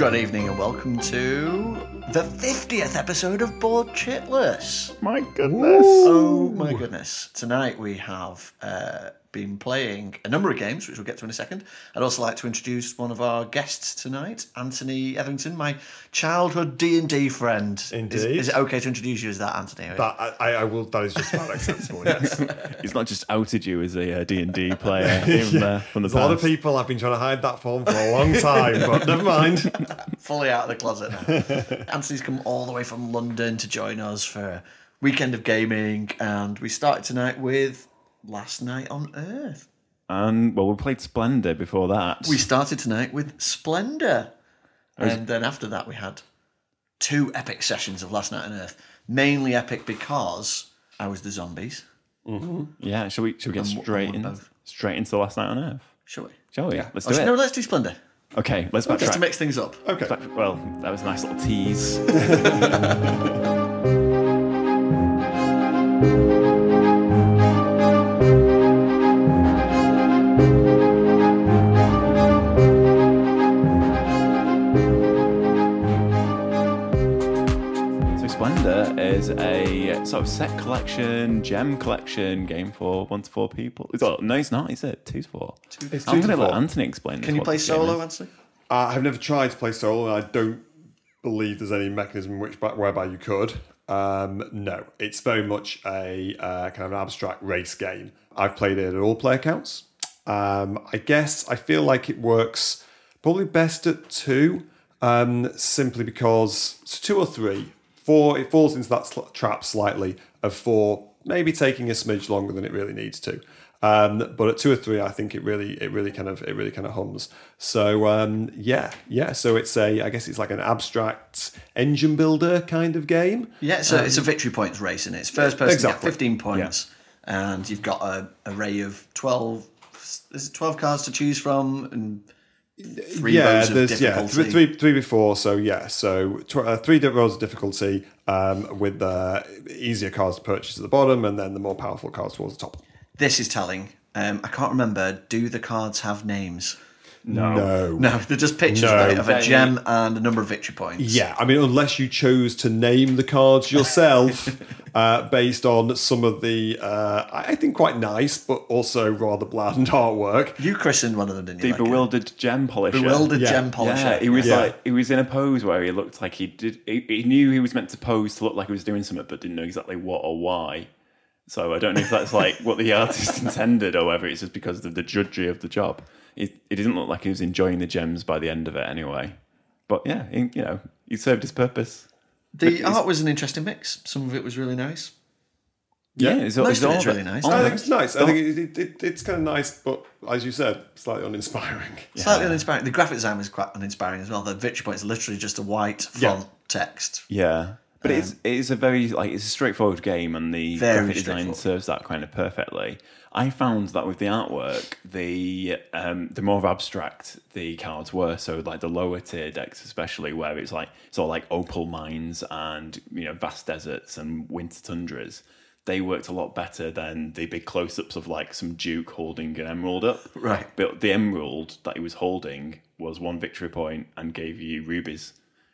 Good evening and welcome to the 50th episode of Board Chitless. My goodness. Oh my goodness. Tonight we have uh, been playing a number of games, which we'll get to in a second. I'd also like to introduce one of our guests tonight, Anthony Etherington, my childhood D&D friend. Is, Indeed. is it okay to introduce you as that, Anthony? That, I, I will. That is just about acceptable. Yes. He's not just outed you as a uh, D&D player in, uh, from the There's a lot of past. people have been trying to hide that form for a long time, but never mind. fully out of the closet now. Anthony's come all the way from London to join us for a weekend of gaming, and we started tonight with Last Night on Earth. And, well, we played Splendor before that. We started tonight with Splendor, and then after that we had two epic sessions of Last Night on Earth. Mainly epic because I was the zombies. Mm-hmm. yeah, shall we, shall we get And straight, and in, both. straight into Last Night on Earth? Shall we? Shall we? Yeah. Let's Oh, do it. no, let's do Splendor Okay, let's just to mix things up. Okay. Back- Well, that was a nice little tease. a sort of set collection, gem collection game for one to four people. It's, oh, no, it's not. Is it two to four? It's I'm two to going to let four. Anthony explain. Can you play solo, Anthony? Uh, I've never tried to play solo, and I don't believe there's any mechanism which whereby you could. Um, no, it's very much a uh, kind of an abstract race game. I've played it at all player counts. Um, I guess I feel like it works probably best at two, um, simply because it's two or three. Four, it falls into that sl- trap slightly of four, maybe taking a smidge longer than it really needs to. Um, but at two or three, I think it really, it really kind of, it really kind of hums. So um, yeah, yeah. So it's a, I guess it's like an abstract engine builder kind of game. Yeah, so it's a victory points race, and it's first person Exactly. get 15 points, and you've got a array of 12, is it 12 cards to choose from, and three yeah, there's yeah three, three, three before. So yeah, so tw- uh, three rows of difficulty um, with the easier cards to purchase at the bottom, and then the more powerful cards towards the top. This is telling. Um, I can't remember. Do the cards have names? No. No. No, they're just pictures No. right, of a gem and a number of victory points. Yeah, I mean, unless you chose to name the cards yourself, uh, based on some of the, uh, I I think, quite nice but also rather bland artwork. You christened one of them, didn't The you? like a bewildered gem polisher. bewildered Yeah. gem polisher. Yeah, he was Yeah. like he was in a pose where he looked like he did. He, he knew he was meant to pose to look like he was doing something, but didn't know exactly what or why. So I don't know if that's like what the artist intended, or whether it's just because of the drudgery of the job. It, it didn't look like he was enjoying the gems by the end of it, anyway. But yeah, he, you know, he served his purpose. The art was an interesting mix. Some of it was really nice. Yeah, Yeah. it's, Most it's of all it's really nice. I think it's nice. I think it, it, it, it's kind of nice, but as you said, slightly uninspiring. Slightly uninspiring. The graphic design was quite uninspiring as well. The victory point is literally just a white Yeah. font text. Yeah, but it's it's a very like it's a straightforward game, and the graphic design serves that kind of perfectly. I found that with the artwork, the um, the more abstract the cards were, so like the lower tier decks, especially where it's like it's all like opal mines and you know vast deserts and winter tundras. They worked a lot better than the big close ups of like some duke holding an emerald up. Right. But the emerald that he was holding was one victory point and gave you rubies.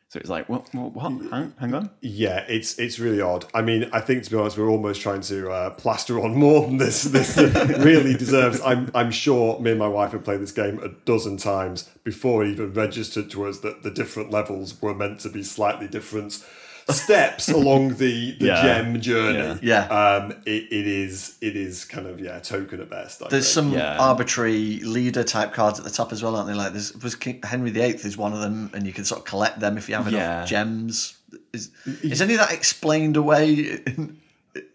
So it's like, what? What? what? Hang, hang on. Yeah, it's it's really odd. I mean, I think to be honest, we're almost trying to uh, plaster on more than this. This really deserves. I'm I'm sure me and my wife have played this game a dozen times before it even registered to us that the different levels were meant to be slightly different steps along the, the Yeah. gem journey. Yeah. Um, it, it is it is kind of yeah token at best. I There's think. some Yeah. arbitrary leader type cards at the top as well, aren't they? Like this was King, Henry VIII is one of them, and you can sort of collect them if you have enough Yeah. gems. Is is any of that explained away?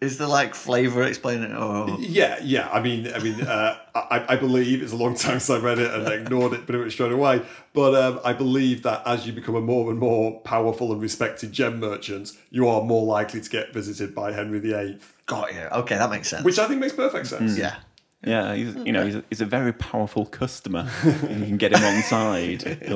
Is there like flavour explaining? It. Oh, Yeah, yeah. I mean, I mean, uh, I, I believe it's a long time since I read it and ignored it pretty much straight away. But um, I believe that as you become a more and more powerful and respected gem merchant, you are more likely to get visited by Henry VIII, got you. Okay, that makes sense. which I think makes perfect sense. yeah. Yeah, he's, you know, he's a, he's a very powerful customer. you can get him on side.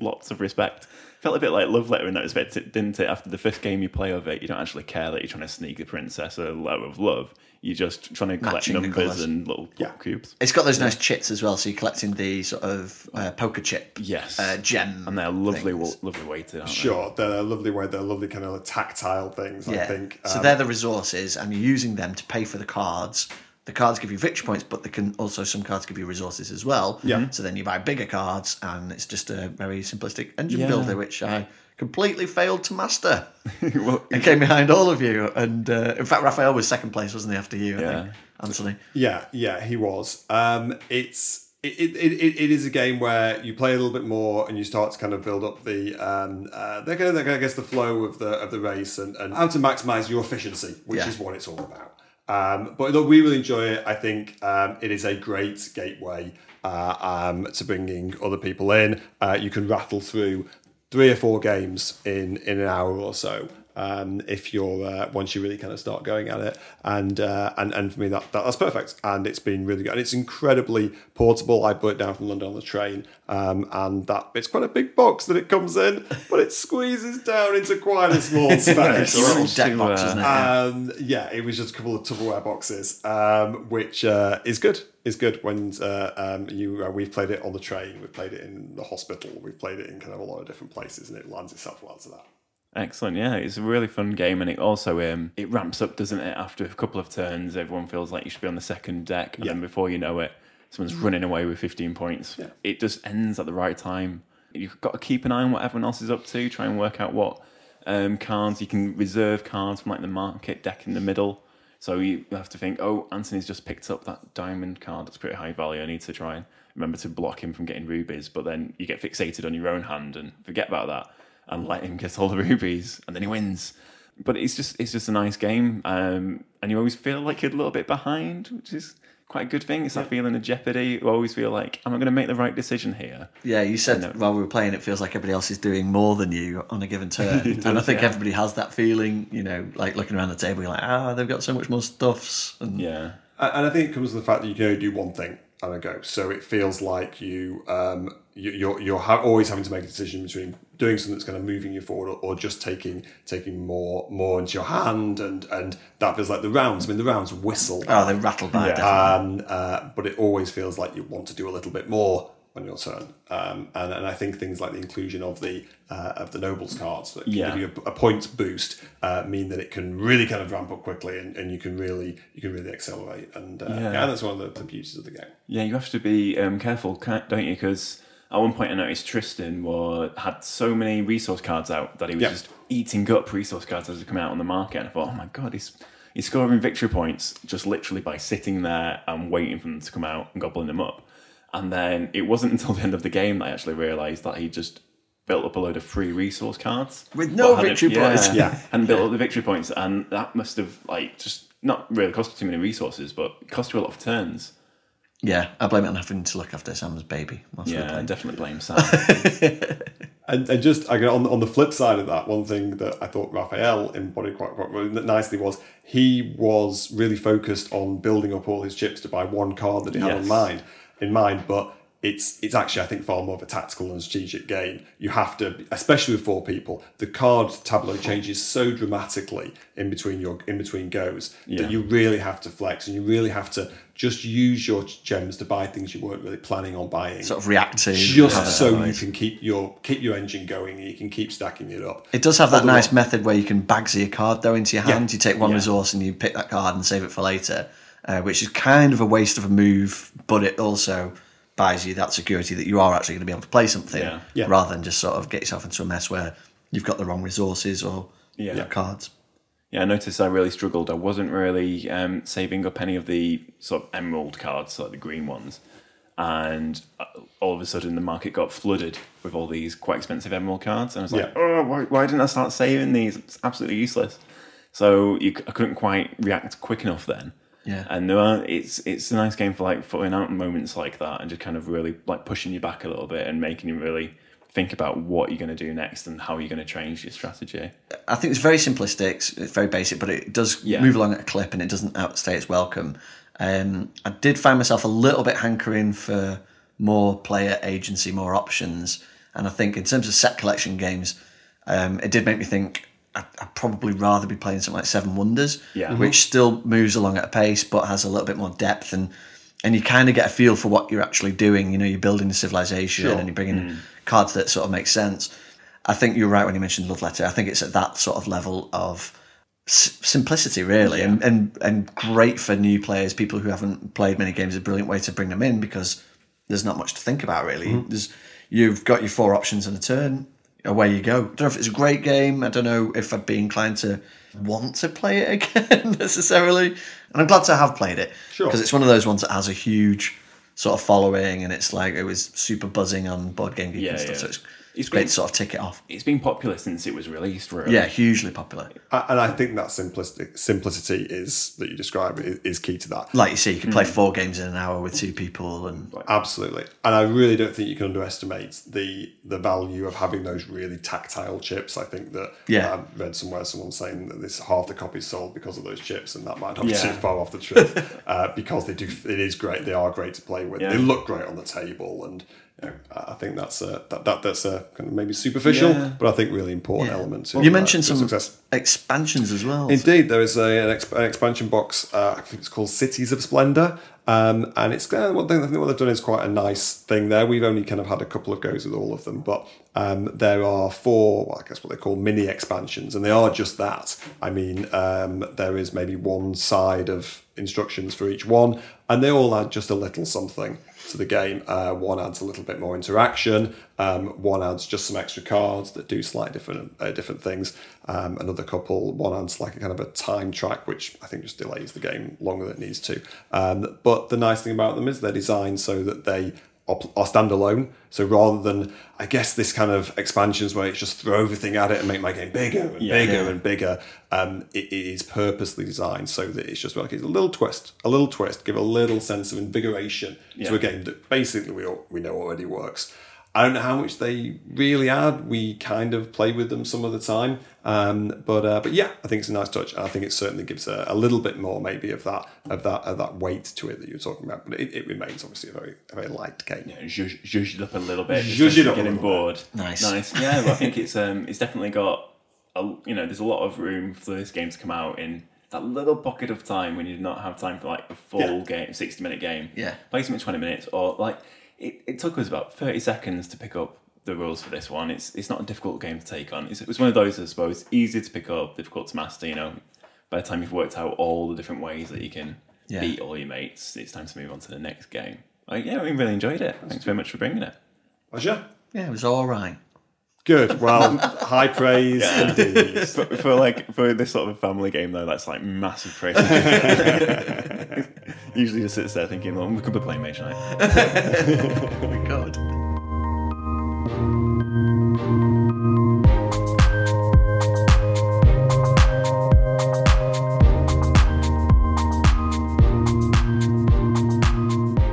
Lots of respect. Felt a bit like love letter in that respect, didn't it? After the first game you play of it, you don't actually care that you're trying to sneak the princess a letter of love. You're just trying to collect Matching numbers and little Yeah. cubes. It's got those nice chits as well, so you're collecting the sort of uh, poker chip Yes. uh, gem. And they're lovely, things. lovely weighted, aren't Sure, they're a lovely way. They're lovely kind of tactile things. I think. so Um, they're the resources, and you're using them to pay for the cards. The cards give you victory points, but they can also some cards give you resources as well. Yeah. So then you buy bigger cards, and it's just a very simplistic engine Yeah. builder, which I completely failed to master. well, I came behind all of you, and uh, in fact, Raphael was second place, wasn't he, after you? I Yeah. think, Anthony. Yeah, yeah, he was. Um, it's it, it, it, it is a game where you play a little bit more and you start to kind of build up the um, uh, they're kind of, I guess the flow of the of the race and, and how to maximize your efficiency, which Yeah. is what it's all about. Um, but look, we really enjoy it. I think um, it is a great gateway uh, um, to bringing other people in. Uh, you can rattle through three or four games in in an hour or so um, if you're uh, once you really kind of start going at it and uh, and and for me that, that that's perfect and it's been really good and it's incredibly portable I brought it down from London on the train um, and that it's quite a big box that it comes in but it squeezes down into quite a small It's space a little deck box, uh, isn't it? Yeah. um, yeah, it was just a couple of Tupperware boxes, um, which uh, is good. Is good when uh, um, you uh, we've played it on the train, we've played it in the hospital, we've played it in kind of a lot of different places, and it lends itself well to that. Excellent, yeah. It's a really fun game, and it also um, it ramps up, doesn't it? After a couple of turns, everyone feels like you should be on the second deck, and Yeah. then before you know it, someone's running away with 15 points. Yeah. It just ends at the right time. You've got to keep an eye on what everyone else is up to. Try and work out what um, cards you can reserve cards from, like the market deck in the middle. So you have to think, oh, Anthony's just picked up that diamond card that's pretty high value. I need to try and remember to block him from getting rubies. But then you get fixated on your own hand and forget about that and let him get all the rubies, and then he wins. But it's just it's just a nice game, um, and you always feel like you're a little bit behind, which is quite a good thing. It's that feeling of jeopardy. You always feel like, am I going to make the right decision here? Yeah, you said while we were playing, it feels like everybody else is doing more than you on a given turn, and I think yeah. everybody has that feeling. You know, like looking around the table, you're like, ah, they've got so much more stuffs. And Yeah, And I think it comes to the fact that you can only do one thing on a go. So it feels like you, um, you you're you're ha- always having to make a decision between doing something that's kind of moving you forward or, or just taking taking more more into your hand, and and that feels like the rounds. I mean, the rounds whistle. oh, they rattle by. Yeah. um, uh, but it always feels like you want to do a little bit more on your turn. Um, and, and I think things like the inclusion of the uh, of the nobles cards that can Yeah. give you a, a points boost uh, mean that it can really kind of ramp up quickly, and, and you can really you can really accelerate. And uh, Yeah. yeah. that's one of the, the beauties of the game. yeah. You have to be um, careful, don't you? Because at one point I noticed Tristan was, had so many resource cards out that he was just eating up resource cards as they come out on the market. And I thought, oh my god, he's he's scoring victory points just literally by sitting there and waiting for them to come out and gobbling them up. And then it wasn't until the end of the game that I actually realised that he just built up a load of free resource cards With no But hadn't- victory points. Yeah. and built up the victory points, and that must have like just not really cost too many resources, but cost you a lot of turns. Yeah, I blame it on having to look after Sam's baby. whilst we were Yeah, I definitely blame Sam. And, and just I on on the flip side of that, one thing that I thought Raphael embodied quite, quite nicely was he was really focused on building up all his chips to buy one card that he had Yes. in mind in mind, but it's it's actually I think far more of a tactical and strategic game. You have to, especially with four people, the card tableau changes so dramatically in between your in between goes Yeah. that you really have to flex and you really have to just use your gems to buy things you weren't really planning on buying sort of reacting, just how so it you can keep your keep your engine going and you can keep stacking it up. It does have that Otherwise- nice method where you can bagsy a card though into your Yeah. hand. You take one Yeah. resource and you pick that card and save it for later, uh, which is kind of a waste of a move, but it also buys you that security that you are actually going to be able to play something Yeah. Yeah. rather than just sort of get yourself into a mess where you've got the wrong resources or Yeah. cards. yeah, I noticed I really struggled. I wasn't really um, saving up any of the sort of emerald cards, like the green ones. And uh, all of a sudden, the market got flooded with all these quite expensive emerald cards. And I was like, oh, why, why didn't I start saving these? It's absolutely useless. So you, I couldn't quite react quick enough then. Yeah. And uh, it's it's a nice game for like footing out moments like that and just kind of really like pushing you back a little bit and making you really think about what you're going to do next and how you're going to change your strategy. I think it's very simplistic, it's it's very basic, but it does Yeah. move along at a clip and it doesn't outstay its welcome. Um, I did find myself a little bit hankering for more player agency, more options. And I think in terms of set collection games, um, it did make me think I'd, I'd probably rather be playing something like Seven Wonders, Yeah. Mm-hmm. which still moves along at a pace but has a little bit more depth and and you kind of get a feel for what you're actually doing. You know, you're building a civilization and you're bringing mm. cards that sort of make sense. I think you're right when you mentioned Love Letter. I think it's at that sort of level of s- simplicity, really, and, and and great for new players, people who haven't played many games. A brilliant way to bring them in because there's not much to think about really. Mm-hmm. There's you've got your four options and a turn. Away you go. I don't know if it's a great game. I don't know if I'd be inclined to want to play it again necessarily. And I'm glad to have played it Sure. because it's one of those ones that has a huge sort of following, and it's like it was super buzzing on Board Game Geek Yeah, and stuff. yeah. So it's, It's it's great been- to sort of tick it off. It's been popular since it was released, really. Yeah, hugely popular. And I think that simplicity, simplicity is that you describe is, is key to that. Like you see, you can play four games in an hour with two people, and Absolutely, and I really don't think you can underestimate the the value of having those really tactile chips. I think that Yeah. I read somewhere someone saying that this half the copies sold because of those chips, and that might not be Yeah. too far off the truth. uh, because they do, it is great. They are great to play with. Yeah. They look great on the table, and you know, I think that's a that, that that's a kind of maybe superficial, Yeah. but I think really important element. You mentioned some success. expansions as well. Indeed, there is a, an, exp- an expansion box. Uh, I think it's called Cities of Splendor, um, and it's uh, one thing. I think what they've done is quite a nice thing there. We've only kind of had a couple of goes with all of them, but um, there are four. Well, I guess what they call mini expansions, and they are just that. I mean, um, there is maybe one side of instructions for each one, and they all add just a little something to the game. Uh, one adds a little bit more interaction. Um, one adds just some extra cards that do slightly different uh, different things. Um, another couple, one adds like a kind of a time track, which I think just delays the game longer than it needs to. Um, but the nice thing about them is they're designed so that they are, are standalone. So rather than, I guess, this kind of expansions where it's just throw everything at it and make my game bigger and bigger Yeah. and bigger, um, it, it is purposely designed so that it's just like it's a little twist, a little twist, give a little sense of invigoration to a game that basically we all, we know already works. I don't know how much they really add. We kind of play with them some of the time, um, but uh, but yeah, I think it's a nice touch. and I think it certainly gives a, a little bit more maybe of that of that of that weight to it that you're talking about. But it, it remains obviously a very a very light game. Yeah, zhuzh, zhuzh it up a little bit. Zhuzh just it up getting little bored. Nice. nice. Yeah, but I think it's um, it's definitely got a, you know, there's a lot of room for this game to come out in that little pocket of time when you do not have time for like a full Yeah. game, sixty minute game. Yeah. play something in twenty minutes, or like it, it took us about thirty seconds to pick up the rules for this one. It's it's not a difficult game to take on. It's, it was one of those, I suppose, easy to pick up, difficult to master. You know, by the time you've worked out all the different ways that you can Yeah. beat all your mates, it's time to move on to the next game. Like, yeah, we really enjoyed it. Thanks very much for bringing it. Pleasure. yeah, it was all right. Good. Well, high praise indeed. for, for like for this sort of family game though, that's like massive praise. Usually just sits there thinking, well, we could be playing Mage Knight. Oh my god.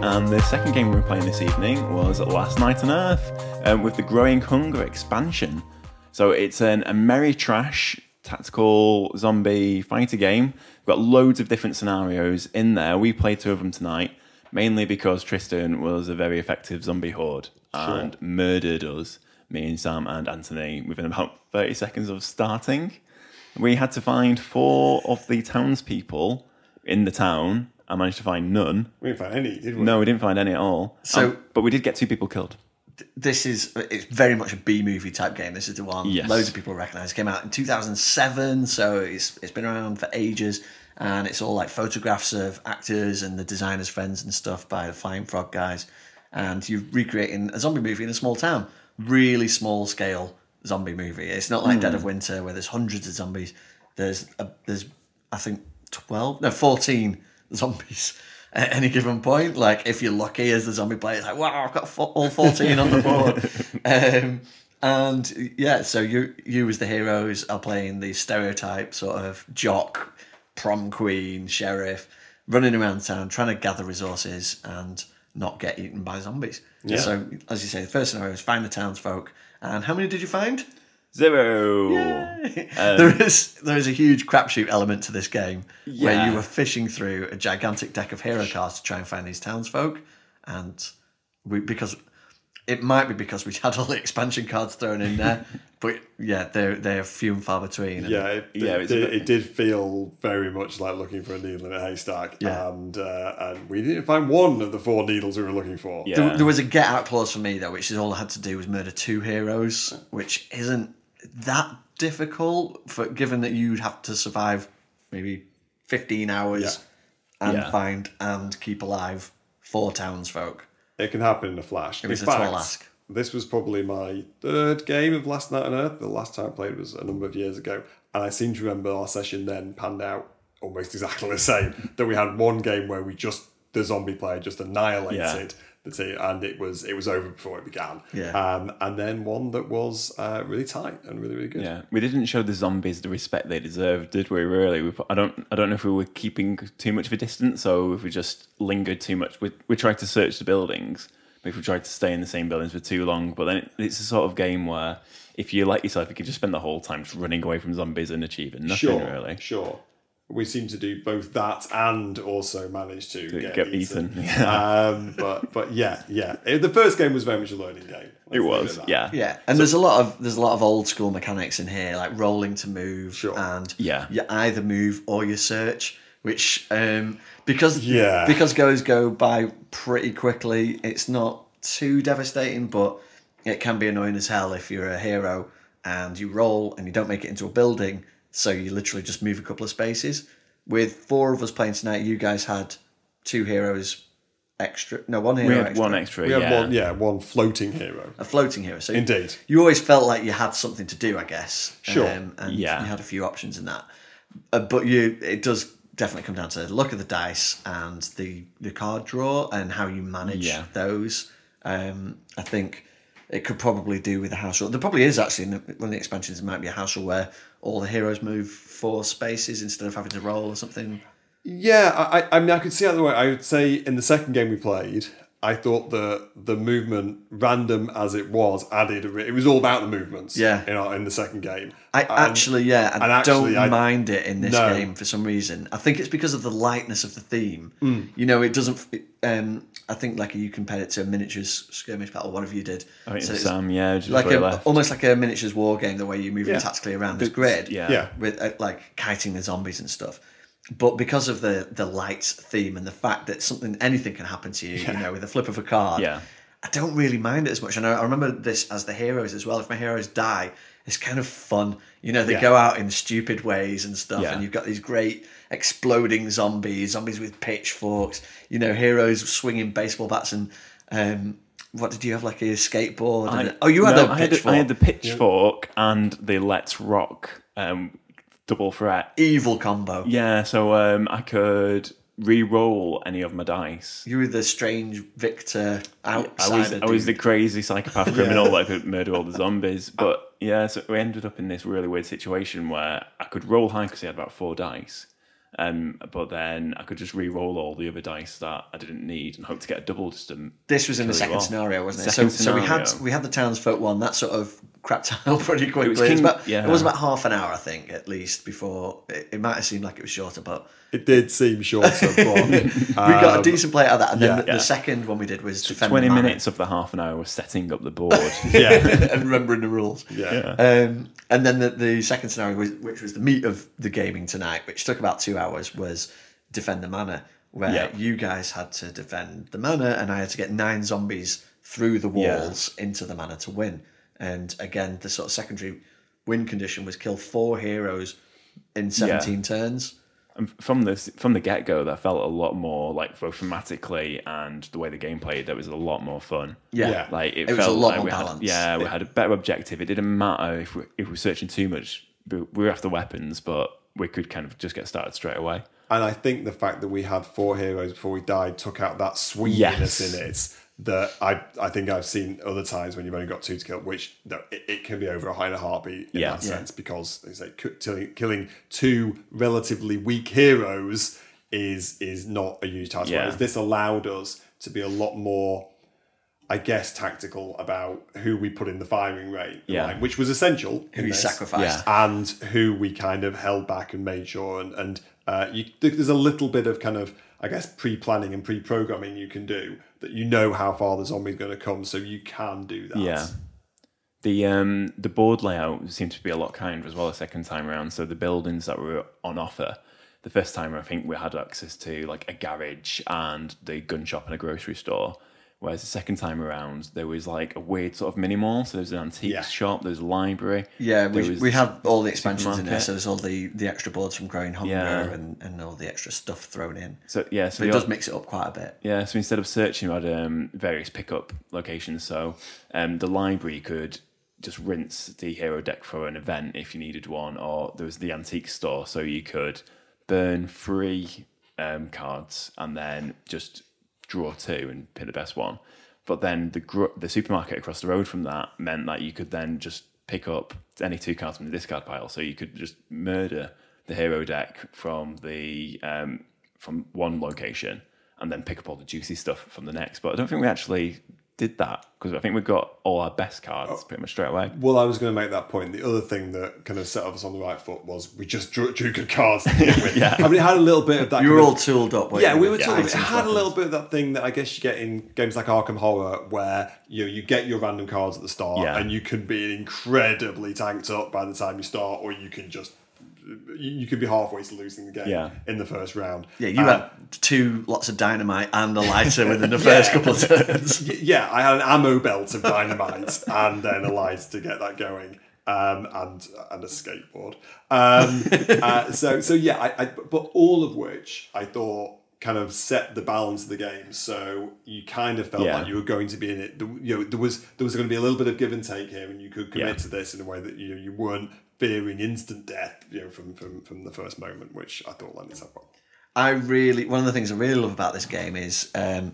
And the second game we were playing this evening was Last Night on Earth um, with the Growing Hunger expansion. So it's an Ameritrash tactical zombie fighter game. We've got loads of different scenarios in there. We played two of them tonight, mainly because Tristan was a very effective zombie horde and murdered us, me and Sam and Anthony, within about 30 seconds of starting. We had to find four of the townspeople in the town. I managed to find none. We didn't find any, did we? No, we didn't find any at all. So- Um, but we did get two people killed. This is it's very much a B movie type game. This is the one Yes. loads of people recognise. It came out in 2007, so it's it's been around for ages, and it's all like photographs of actors and the designers' friends and stuff by the Flying Frog guys, and you're recreating a zombie movie in a small town, really small scale zombie movie. It's not like Dead of hmm. Winter where there's hundreds of zombies. There's a, there's I think 12 no 14 zombies at any given point. Like if you're lucky as the zombie player, it's like wow, I've got all 14 on the board. um, and yeah, so you you as the heroes are playing the stereotype sort of jock, prom queen, sheriff, running around town trying to gather resources and not get eaten by zombies. Yeah. So as you say, the first scenario is find the townsfolk. And how many did you find? Zero. there is there is a huge crapshoot element to this game where you were fishing through a gigantic deck of hero cards to try and find these townsfolk, and we because it might be because we had all the expansion cards thrown in there, but yeah, they're they're few and far between. and- Yeah, it, Yeah, it, it's a did, it did feel very much like looking for a needle in a haystack. Yeah. And uh, and we didn't find one of the four needles we were looking for. Yeah. There, there was a get out clause for me though, which is all I had to do was murder two heroes, which isn't that difficult for given that you'd have to survive maybe fifteen hours and Yeah. find and keep alive four townsfolk. It can happen in a flash. was in a fact, tall ask. this was probably my third game of Last Night on Earth. The last time I played was a number of years ago. And I seem to remember our session then panned out almost exactly the same. that we had one game where we just, the zombie player just annihilated the team and it was it was over before it began. Yeah. Um, and then one that was uh, really tight and really, really good. Yeah, we didn't show the zombies the respect they deserved, did we? Really, we, I don't. I don't know if we were keeping too much of a distance, or if we just lingered too much. We, we tried to search the buildings, but if we tried to stay in the same buildings for too long, but then it, it's a sort of game where if you like yourself, you could just spend the whole time just running away from zombies and achieving nothing Sure, really. sure. We seem to do both that and also manage to get, get eaten. eaten, um, but but yeah, yeah. It- the first game was very much a learning game. Let's It was, at yeah, Yeah, and there's a lot of there's a lot of old school mechanics in here, like rolling to move, Sure. and Yeah. you either move or you search, which um, because Yeah. because goes go by pretty quickly. It's not too devastating, but it can be annoying as hell if you're a hero and you roll and you don't make it into a building, so you literally just move a couple of spaces. With four of us playing tonight, you guys had two heroes extra. No, one hero We had extra. one extra. We had yeah. one, yeah, one floating hero. a floating hero. So Indeed. you always felt like you had something to do, I guess. Sure. Um, and Yeah. you had a few options in that, uh, but you it does definitely come down to the look of the dice and the the card draw and how you manage Yeah. those. Um, I think it could probably do with a house rule. There probably is actually in the, one of the expansions. There might be a house rule where all the heroes move four spaces instead of having to roll or something. Yeah, I, I- mean, I could see it the way. I would say in the second game we played, I thought the the movement, random as it was, added. A, it was all about the movements. Yeah. in our, in the second game. I And- actually, yeah, I and actually, don't I- mind it in this No. game for some reason. I think it's because of the lightness of the theme. Mm. You know, it doesn't. Um, I think like you compared it to a miniatures skirmish battle. One of you did. I think So it's Sam, yeah, just like a, almost like a miniatures war game, the way you're moving Yeah. tactically around this grid. yeah. Yeah. with uh, like kiting the zombies and stuff. But because of the the light theme and the fact that something anything can happen to you, you know, with a flip of a card, Yeah. I don't really mind it as much. And I, I remember this as the heroes as well. If my heroes die, it's kind of fun. You know, they Yeah. go out in stupid ways and stuff, Yeah. and you've got these great exploding zombies, zombies with pitchforks. You know, heroes swinging baseball bats and. Um, what did you have? Like a skateboard? and I- a- oh, you had no, a pitchfork. the, I had the pitchfork and the Let's Rock um, double threat. evil combo. Yeah, so um, I could re-roll any of my dice. You were the strange victor I outsider. was I was the crazy psychopath criminal that could murder all the zombies. But yeah, so we ended up in this really weird situation where I could roll high because I had about four dice. Um, but then I could just re-roll all the other dice that I didn't need and hope to get a double just to This was in the second scenario, wasn't it? Second so, so we had we had the townsfolk one that sort of crapped out pretty quickly. It was, King- about, yeah. it was about half an hour, I think, at least before it, it might have seemed like it was shorter, but It did seem shorter, but we got a decent play out of that. And then yeah. the, Yeah. the second one we did was defend twenty the minutes of the half an hour was setting up the board. yeah, and remembering the rules. yeah, Um, and then the, the second scenario, was, which was the meat of the gaming tonight, which took about two hours, was defend the manor, where Yeah. you guys had to defend the manor, and I had to get nine zombies through the walls into the manor to win. And again, the sort of secondary win condition was kill four heroes in seventeen turns. And from this from the get go, that felt a lot more like both thematically and the way the game played. That was a lot more fun. Yeah, Yeah. like it, It was felt a lot like more we had, balanced. yeah, we had a better objective. It didn't matter if we if we were searching too much. We we were after weapons, but we could kind of just get started straight away. And I think the fact that we had four heroes before we died took out that sweetness Yes. in it that I I think I've seen other times when you've only got two to kill, which no, it, it can be over a high and a heartbeat in Yeah. that Yeah. sense because they say ki- killing, killing two relatively weak heroes is is not a huge task. Yeah. Whereas this allowed us to be a lot more. I guess tactical about who we put in the firing range, Yeah. line, which was essential. Who in you this sacrificed. Yeah. and who we kind of held back and made sure and and uh, you, there's a little bit of kind of I guess, pre-planning and pre-programming you can do that you know how far the zombie's going to come, so you can do that. Yeah. The um the board layout seemed to be a lot kinder as well the second time around. So the buildings that were on offer, the first time I think we had access to like a garage and the gun shop and a grocery store. Whereas the second time around, there was like a weird sort of mini mall. So there's an antique Yeah. shop, there's a library. Yeah, we, we have all the expansions in there. So there's all the, the extra boards from Growing Hunger Yeah. and, and all the extra stuff thrown in. So yeah, so But it does mix it up quite a bit. Yeah, so instead of searching, we had um, various pickup locations. So um, the library could just rinse the hero deck for an event if you needed one, or there was the antique store, so you could burn three um, cards and then just draw two and pick the best one. But then the gr- the supermarket across the road from that meant that you could then just pick up any two cards from the discard pile, so you could just murder the hero deck from the um, from one location and then pick up all the juicy stuff from the next. But I don't think we actually did that because I think we got all our best cards oh. pretty much straight away. Well, I was going to make that point. The other thing that kind of set us on the right foot was we just drew, drew good cards. To begin with. Yeah. I mean, it had a little bit of that. You kind were of- all tooled up. Yeah, you, we were with talking. It items, had a little bit of that thing that I guess you get in games like Arkham Horror, where you know you get your random cards at the start, Yeah. and you can be incredibly tanked up by the time you start, or you can just you you could be halfway to losing the game Yeah. in the first round. Yeah, you Um, had two lots of dynamite and a lighter within the first couple of turns. Yeah, I had an ammo belt of dynamite and then a light to get that going, um, and and a skateboard. Um, uh, so so yeah, I, I but all of which I thought kind of set the balance of the game. So you kind of felt Yeah. like you were going to be in it. You know, there was there was going to be a little bit of give and take here, and you could commit Yeah. to this in a way that you you weren't fearing instant death. You know, from from from the first moment, which I thought lent itself well. I really one of the things I really love about this game is um,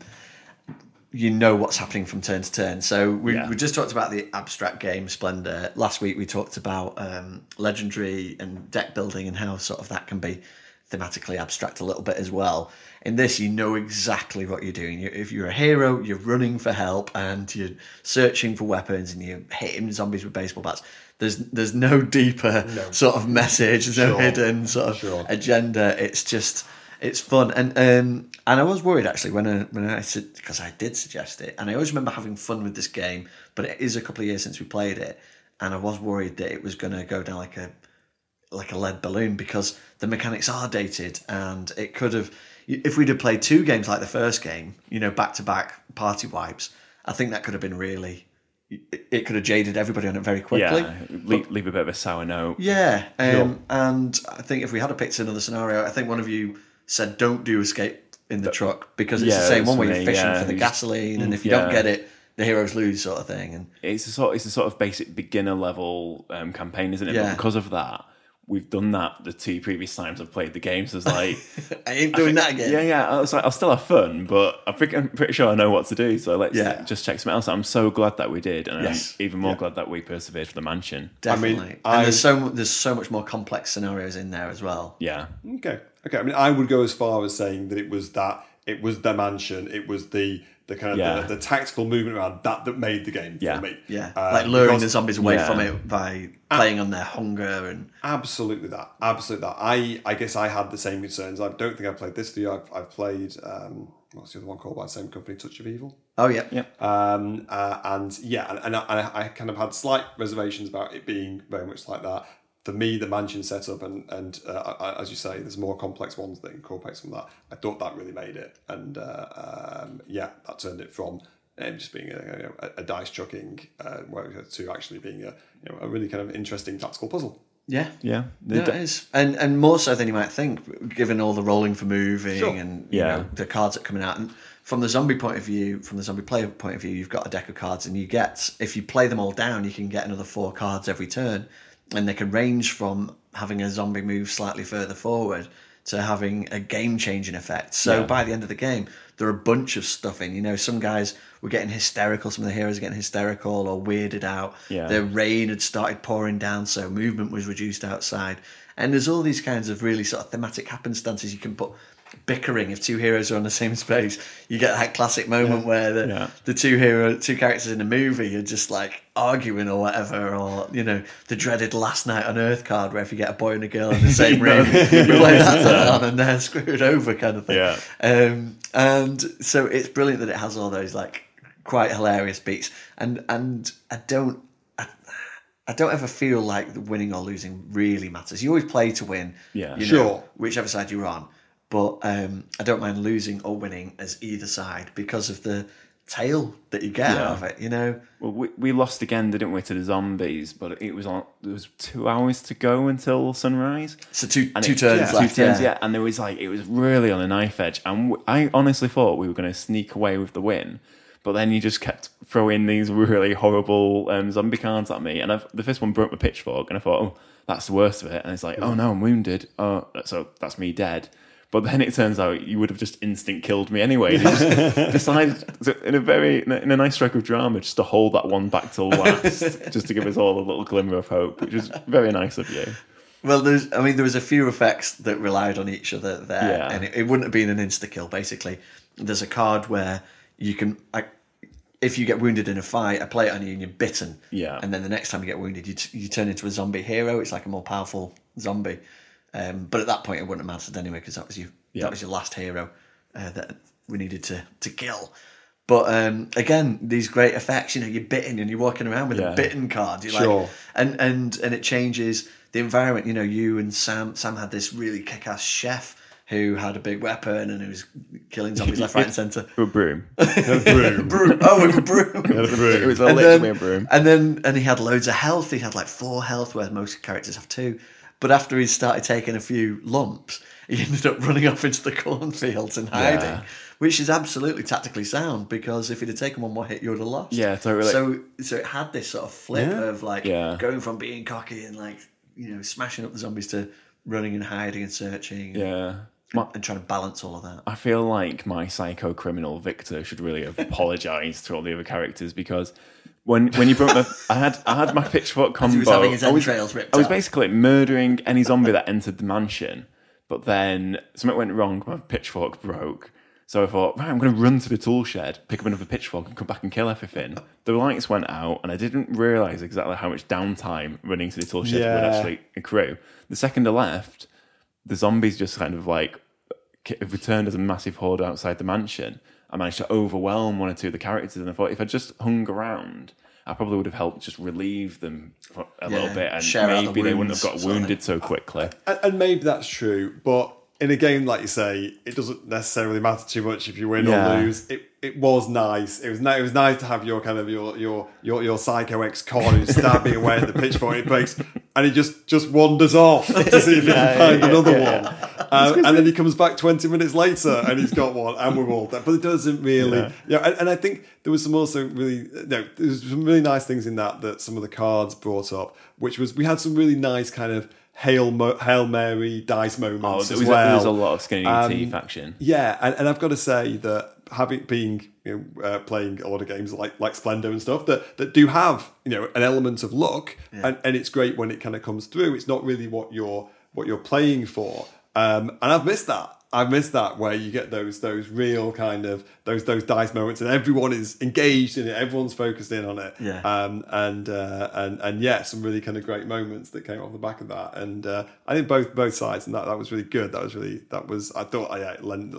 you know what's happening from turn to turn. So we, Yeah. we just talked about the abstract game Splendor. Last week we talked about um, legendary and deck building and how sort of that can be thematically abstract a little bit as well. In this, you know exactly what you're doing. You, if you're a hero, you're running for help and you're searching for weapons and you're hitting zombies with baseball bats. There's there's no deeper sort of message. There's no hidden sort of Sure. agenda. It's just it's fun and um and I was worried actually when I when I said because I did suggest it and I always remember having fun with this game but it is a couple of years since we played it and I was worried that it was going to go down like a like a lead balloon because the mechanics are dated and it could have if we'd have played two games like the first game you know back to back party wipes I think that could have been really it could have jaded everybody on it very quickly Yeah, leave, leave a bit of a sour note. yeah, um, Sure. and I think if we had a picked another scenario, I think one of you said don't do escape in the truck because it's Yeah, the same one where you're fishing yeah. for the gasoline, and if you don't get it, the heroes lose, sort of thing. And It's a sort. It's a sort of basic beginner level um, campaign, isn't it? Yeah. But because of that, we've done that the two previous times I've played the game. So it's like, I ain't doing that again. yeah, yeah. I was like, I'll still have fun, but I think I'm pretty sure I know what to do. So let's Yeah. just check something else. I'm so glad that we did, and Yes. I'm even more glad that we persevered for the mansion. Definitely. I- and there's so there's so much more complex scenarios in there as well. Yeah, Okay. Okay. I mean, I would go as far as saying that it was that it was the mansion, it was the the kind of Yeah. the, the tactical movement around that that made the game Yeah. for me. Yeah, Uh, like luring because- the zombies away Yeah. from it by playing on their hunger and Absolutely that. Absolutely that. I I guess I had the same concerns. I don't think I've played this to you. I've, I've played um, what's the other one called by the same company, Touch of Evil. oh yeah, Yeah. Um, uh, and yeah, and, and I, I kind of had slight reservations about it being very much like that. For me, the mansion setup and and uh, I- as you say, there's more complex ones that incorporate some of that. I thought that really made it, and uh, um, yeah, that turned it from um, just being a, you know, a, a dice chucking uh, to actually being a you know a really kind of interesting tactical puzzle. yeah, yeah. Yeah, it is, and and more so than you might think, given all the rolling for moving Sure. and you Yeah. know the cards that are coming out. And from the zombie point of view, from the zombie player point of view, you've got a deck of cards, and you get if you play them all down, you can get another four cards every turn, and they can range from having a zombie move slightly further forward to having a game changing effect. So Yeah. by the end of the game, there are a bunch of stuff in. You know, some guys were getting hysterical, some of the heroes are getting hysterical or weirded out. Yeah. The rain had started pouring down, so movement was reduced outside. And there's all these kinds of really sort of thematic happenstances you can put bickering if two heroes are on the same space. You get that classic moment where the Yeah. the two hero two characters in a movie are just like arguing or whatever, or you know the dreaded last night on Earth card where if you get a boy and a girl in the same room, you play that on and they're screwed over kind of thing. Yeah. Um, and so it's brilliant that it has all those like quite hilarious beats, and and I don't. I, I don't ever feel like the winning or losing really matters. You always play to win, Yeah. you know, Sure. whichever side you're on. But um, I don't mind losing or winning as either side because of the tale that you get out of it. You know, Well, we, we lost again, didn't we, to the zombies? But it was on. There was two hours to go until sunrise. so two And two it- turns two left. turns, yeah. yeah. And there was like it was really on a knife edge, and w- I honestly thought we were going to sneak away with the win. But then you just kept throwing these really horrible um, zombie cards at me, and I've, the first one broke my pitchfork, and I thought, oh, that's the worst of it. And it's like, oh no, I'm wounded. Oh, so that's me dead. But then it turns out you would have just instant killed me anyway. You just decided to- in a very in a, in a nice stroke of drama just to hold that one back till last, just to give us all a little glimmer of hope, which was very nice of you. Well, there's, I mean, there was a few effects that relied on each other there, Yeah. and it, it wouldn't have been an insta kill. Basically, there's a card where you can, like, if you get wounded in a fight, I play it on you and you're bitten. Yeah. And then the next time you get wounded, you, t- you turn into a zombie hero. It's like a more powerful zombie. Um, but at that point, it wouldn't have mattered anyway because that was you. Yeah. That was your last hero uh, that we needed to to kill. But um, again, these great effects. You know, you're bitten and you're walking around with Yeah. a bitten card. You're Sure. like, and and and it changes the environment. You know, you and Sam. Sam had this really kick-ass chef who had a big weapon and who was killing zombies left, right, and centre. A broom. Broom. Broom. Oh, with a broom. It was and literally then, a broom. and then and he had loads of health. He had like four health, where most characters have two. But after he started taking a few lumps, he ended up running off into the cornfields and hiding, Yeah. which is absolutely tactically sound because if he'd have taken one more hit, you would have lost. Yeah, totally. So so it had this sort of flip Yeah. of like Yeah. going from being cocky and like you know smashing up the zombies to running and hiding and searching Yeah. My, and trying to balance all of that. I feel like my psycho criminal Victor should really have apologized to all the other characters because when when you brought the I had I had my pitchfork combo. he was having his I was, entrails ripped I was out. basically murdering any zombie that entered the mansion, but then something went wrong. My pitchfork broke. So I thought, right, I'm going to run to the tool shed, pick up another pitchfork, and come back and kill everything. The lights went out, and I didn't realize exactly how much downtime running to the tool shed would actually accrue. The second I left, the zombies just kind of like returned as a massive horde outside the mansion. I managed to overwhelm one or two of the characters, and I thought if I just hung around, I probably would have helped just relieve them for a little bit, and share out the maybe they wouldn't have got sort wounded so quickly. And, and maybe that's true, but in a game like you say, it doesn't necessarily matter too much if you win Yeah. or lose. It it was nice. It was nice. It was nice to have your kind of your your your your psycho ex con who's stabbing away at the pitchfork. It breaks, and he just just wanders off to see if he can find another one. Um, and then he comes back twenty minutes later, and he's got one, and we're all dead. But it doesn't really. Yeah. Yeah, and, and I think there was some also really no, there was some really nice things in that that some of the cards brought up, which was we had some really nice kind of hail Mo- hail mary dice moments Oh, as there was, well. there was a lot of skinny Um, teeth action. Yeah, and, and I've got to say that having being you know, uh, playing a lot of games like like Splendor and stuff that that do have you know an element of luck, and, and it's great when it kind of comes through. It's not really what you're what you're playing for, um, and I've missed that. I've missed that where you get those those real kind of those those dice moments, and everyone is engaged in it. Everyone's focused in on it. Yeah. Um, and uh, and and yeah, some really kind of great moments that came off the back of that. And uh, I think both both sides, and that, that was really good. That was really that was I thought yeah, it lend-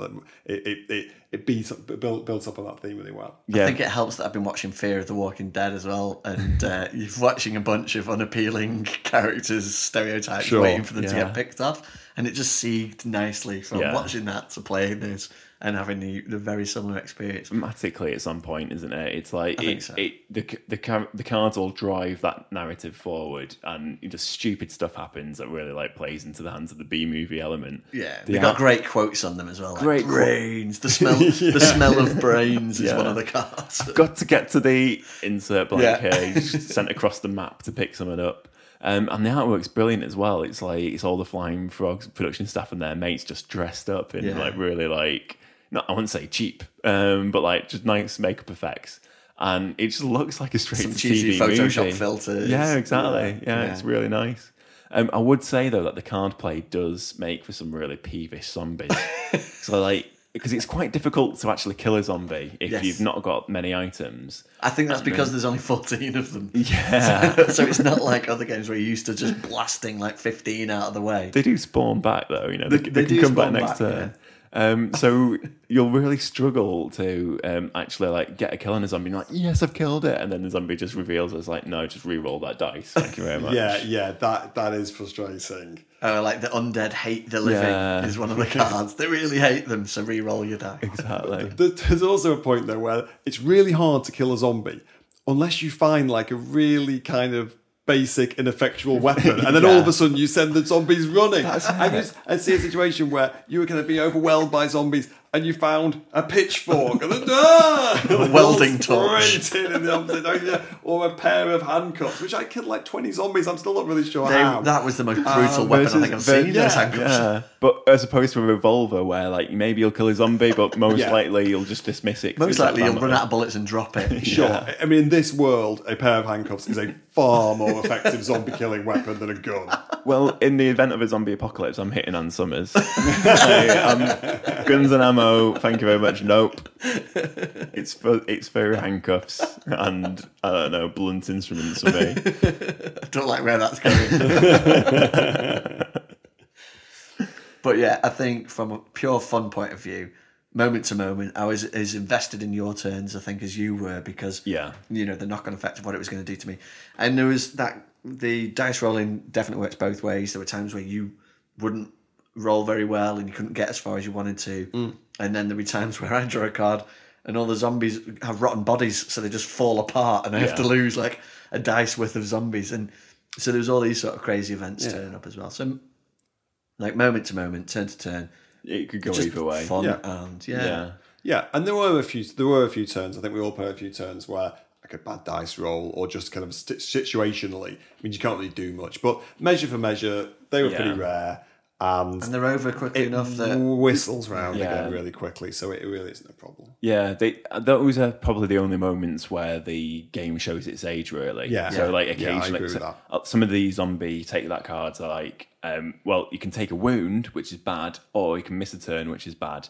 it it it, it beat up, built built up on that theme really well. Yeah, I think it helps that I've been watching Fear of the Walking Dead as well, and uh, you're watching a bunch of unappealing characters, stereotypes, Sure, waiting for them to get picked off, and it just segged nicely from Yeah. watching that to playing this and having the, the very similar experience. thematically at some point, isn't it? It's like it, so. it the the the cards all drive that narrative forward, and just stupid stuff happens that really like plays into the hands of the B movie element. Yeah, The they've got great quotes on them as well. Great brains. The smell, the smell of brains is Yeah. one of the cards. Got to get to the insert blank Yeah. here. Sent across the map to pick someone up. Um, and the artwork's brilliant as well. It's like it's all the Flying Frogs production staff and their mates just dressed up in Yeah. like really like not I wouldn't say cheap, um, but like just nice makeup effects. And it just looks like a straight Some cheesy TV Photoshop movie. filters. Yeah, exactly. Yeah, Yeah. it's really nice. Um, I would say though that the card play does make for some really peevish zombies. so like because it's quite difficult to actually kill a zombie if Yes. you've not got many items. I think that's because there's only 14 of them. Yeah. so it's not like other games where you're used to just blasting like 15 out of the way. They do spawn back though, you know. They, They- they, they can do come back next back, turn. Um, so you'll really struggle to um, actually like get a kill on a zombie. And like, yes, I've killed it, and then the zombie just reveals it's like, no, just re-roll that dice. Thank you very much. Yeah, yeah, that that is frustrating. Oh, like the undead hate the living Yeah. is one of the cards. They really hate them, so re-roll your die. exactly. There's also a point though where it's really hard to kill a zombie unless you find like a really kind of basic ineffectual weapon, and then all of a sudden you send the zombies running. I just I see a situation where you were going to be overwhelmed by zombies. And you found a pitchfork and then, ah! A welding torch. In the opposite direction, or a pair of handcuffs, which I killed like twenty zombies. I'm still not really sure They, how. that was the most brutal weapon I think I've ver- seen. yeah, those handcuffs. Yeah, but as opposed to a revolver, where like maybe you'll kill a zombie, but most Yeah. likely you'll just dismiss it. Most likely you'll run out of bullets and drop it. Sure. I mean, in this world, a pair of handcuffs is a far more effective zombie killing weapon than a gun. Well, in the event of a zombie apocalypse, I'm hitting Ann Summers. I, um, guns and ammo. Thank you very much. Nope. It's for it's for handcuffs and I don't know blunt instruments for me. I don't like where that's going. but yeah, I think from a pure fun point of view, moment to moment, I was as invested in your turns, I think, as you were because Yeah. you know the knock-on effect of what it was going to do to me, and there was that the dice rolling definitely works both ways. There were times where you wouldn't roll very well and you couldn't get as far as you wanted to, mm. and then there were times where I draw a card. And all the zombies have rotten bodies, so they just fall apart, and I have to lose like a dice worth of zombies. And so there was all these sort of crazy events turning up as well. So, like moment to moment, turn to turn, It could go just either way. fun Yeah. and yeah. Yeah. Yeah, and there were a few. There were a few turns. I think we all played a few turns where like a bad dice roll or just kind of st- situationally. I mean, you can't really do much, but measure for measure, they were Yeah. pretty rare, and and they're over quickly enough that whistles round Yeah. again really quickly. So it really isn't a problem. Yeah, they those are probably the only moments where the game shows its age. Really, Yeah. So Yeah. like Yeah, I occasionally, agree with so- that. uh, some of the zombie take that cards are like, um, well, you can take a wound, which is bad, or you can miss a turn, which is bad.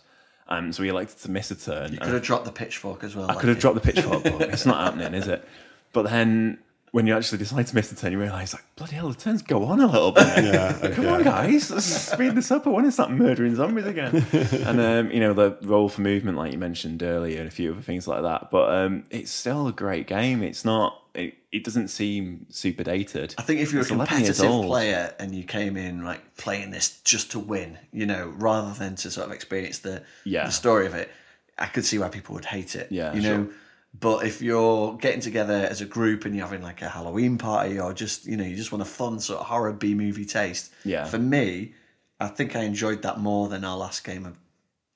Um, so we elected to miss a turn. you could have dropped the pitchfork as well. I could have dropped the pitchfork, but it's not happening, is it? But then when you actually decide to miss the turn, you realise like bloody hell, the turns go on a little bit. Yeah, Come on, guys, let's speed this up. I want to start murdering zombies again. and um, you know the role for movement, like you mentioned earlier, and a few other things like that. But um, it's still a great game. It's not. It, it doesn't seem super dated. I think if you're It's a competitive player and you came in like playing this just to win, you know, rather than to sort of experience the Yeah. the story of it, I could see why people would hate it. Yeah, you know. But if you're getting together as a group and you're having like a Halloween party or just you know you just want a fun sort of horror B movie taste, Yeah. For me, I think I enjoyed that more than our last game of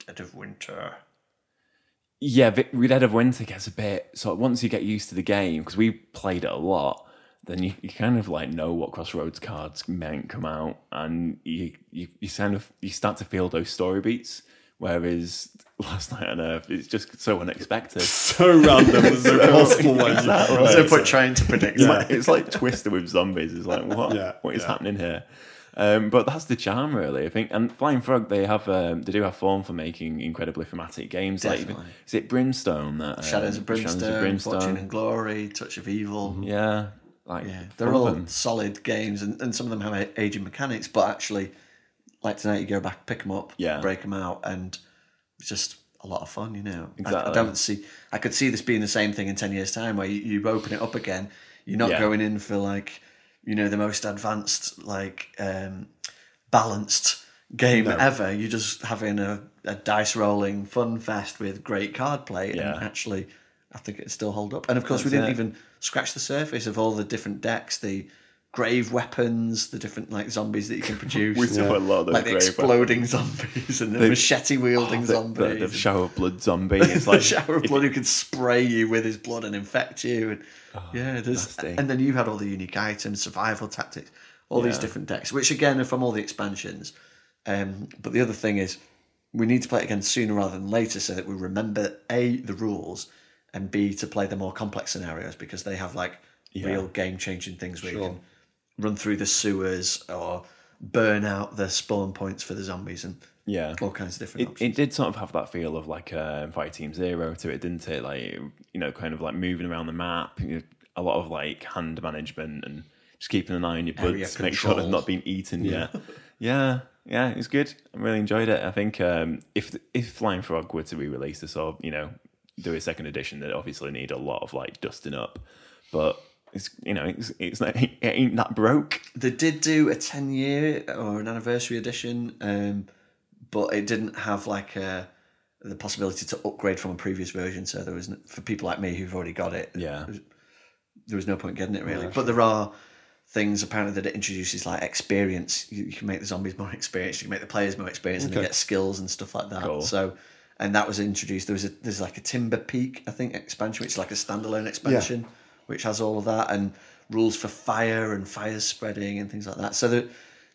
Dead of Winter. Yeah, Dead of Winter gets a bit. So once you get used to the game, because we played it a lot, then you, you kind of like know what Crossroads cards meant come out, and you, you you kind of you start to feel those story beats. Whereas Last Night on Earth, it's just so unexpected. So random. There's no possible way. you could Exactly. There's no point trying to predict like, it's like Twister with zombies. It's like what? Yeah, what is yeah. happening here? Um, but that's the charm, really. I think. And Flying Frog, they have um, they do have form for making incredibly thematic games. Like Definitely. is it Brimstone? That um, Shadows of Brimstone, Shadows of Brimstone. Fortune and Glory, Touch of Evil. Yeah, like Yeah, they're all them. solid games, and, and some of them have aging mechanics. But actually, like tonight, you go back, pick them up, Yeah. break them out, and just a lot of fun. You know, I- I, don't see. I could see this being the same thing in ten years' time, where you, you open it up again. You're not Yeah. going in for like, you know, the most advanced, like um, balanced game ever. You're just having a, a dice rolling fun fest with great card play, Yeah. and actually. I think it still hold up, and of course we didn't it. even scratch the surface of all the different decks, the grave weapons, the different like zombies that you can produce. We still have a lot of those like the grave exploding zombies and the machete wielding the, zombies. the, the and shower of blood zombie. It's the like shower of blood who can spray you with his blood and infect you. And, yeah, there's, nasty. and then you had all the unique items, survival tactics, all these different decks, which again are from all the expansions. Um, but the other thing is, we need to play it again sooner rather than later so that we remember a the rules and b to play the more complex scenarios because they have like real game changing things where you can run through the sewers or burn out the spawn points for the zombies and Yeah. all kinds of different It, options. it did sort of have that feel of like uh, Fire Team Zero to it, didn't it? Like you know, kind of like moving around the map, you know, a lot of like hand management and just keeping an eye on your buds to make sure they've not been eaten yet. Yeah, yeah, it was good. I really enjoyed it. I think um, if if Flying Frog were to re-release this or you know do a second edition, they'd obviously need a lot of like dusting up, but. It's you know it's it's not, it ain't that broke. They did do a 10 year or an anniversary edition, um, but it didn't have like a, the possibility to upgrade from a previous version. So there was, for people like me who've already got it, Yeah, there was no point getting it really. But there are things apparently that it introduces like experience. You, you can make the zombies more experienced. You can make the players more experienced, and they get skills and stuff like that. Cool. So, and that was introduced. There was a there's like a Timber Peak, I think, expansion, which is like a standalone expansion, which has all of that and rules for fire and fire spreading and things like that. So there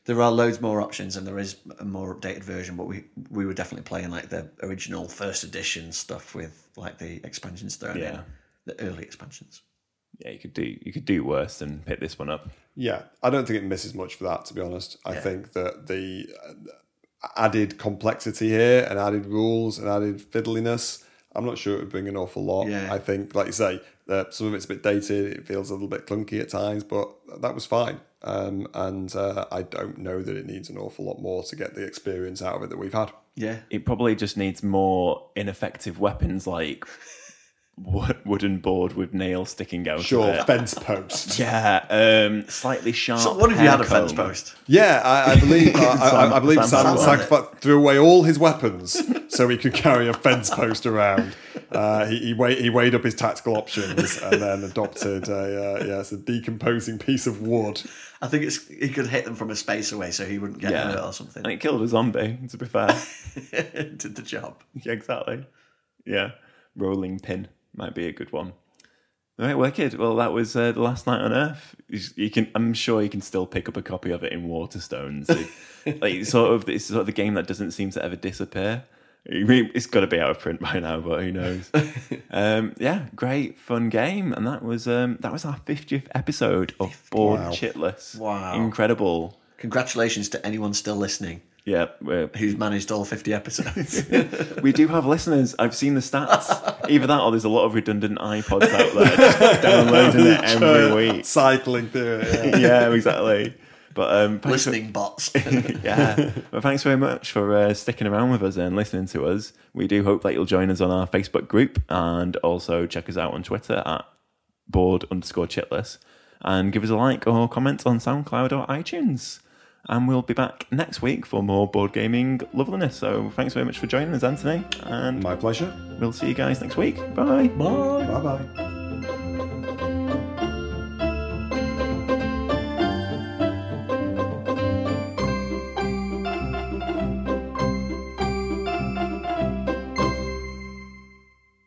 there are loads more options, and there is a more updated version. But we we were definitely playing like the original first edition stuff with like the expansions thrown Yeah. in, the early expansions. yeah, you could do you could do worse than pick this one up. Yeah, I don't think it misses much for that. To be honest, I Yeah. think that the uh, added complexity here and added rules and added fiddliness, I'm not sure it would bring an awful lot. Yeah. I think, like you say, that some of it's a bit dated. It feels a little bit clunky at times, but that was fine. Um, and uh, I don't know that it needs an awful lot more to get the experience out of it that we've had. Yeah, it probably just needs more ineffective weapons like wo- wooden board with nails sticking out. Sure, Of it. fence post. Yeah, um, slightly sharp. So what if you had a fence post? Yeah, I, I believe I, I, I believe Sam- Sam, Sam sacrificed, threw away all his weapons so he could carry a fence post around. Uh, he he weighed, he weighed up his tactical options and then adopted a uh, yes a decomposing piece of wood. I think it's he could hit them from a space away, so he wouldn't get Yeah, hurt or something. and it killed a zombie. To be fair, Did the job. yeah, exactly. Yeah, rolling pin might be a good one. All right, wicked. Well, that was uh, the last night on Earth. You, you can, I'm sure you can still pick up a copy of it in Waterstones. It- like sort of, it's sort of the game that doesn't seem to ever disappear. I mean, It's got to be out of print by now, but who knows? um, yeah, great fun game, and that was um, that was our 50th episode of Board Wow. Chitless. Wow. incredible. Congratulations to anyone still listening Yeah, we're, who's managed all 50 episodes. we do have listeners. I've seen the stats. Either that, or there's a lot of redundant iPods out there just downloading it every week. Cycling through it. yeah. Yeah, exactly. But um, thanks for- Listening bots. yeah. Well, thanks very much for uh, sticking around with us and listening to us. We do hope that you'll join us on our Facebook group and also check us out on Twitter at board underscore chitless and give us a like or comment on SoundCloud or iTunes. And we'll be back next week for more board gaming loveliness. So thanks very much for joining us, Anthony. And My pleasure. we'll see you guys next week. Bye. Bye. Bye bye.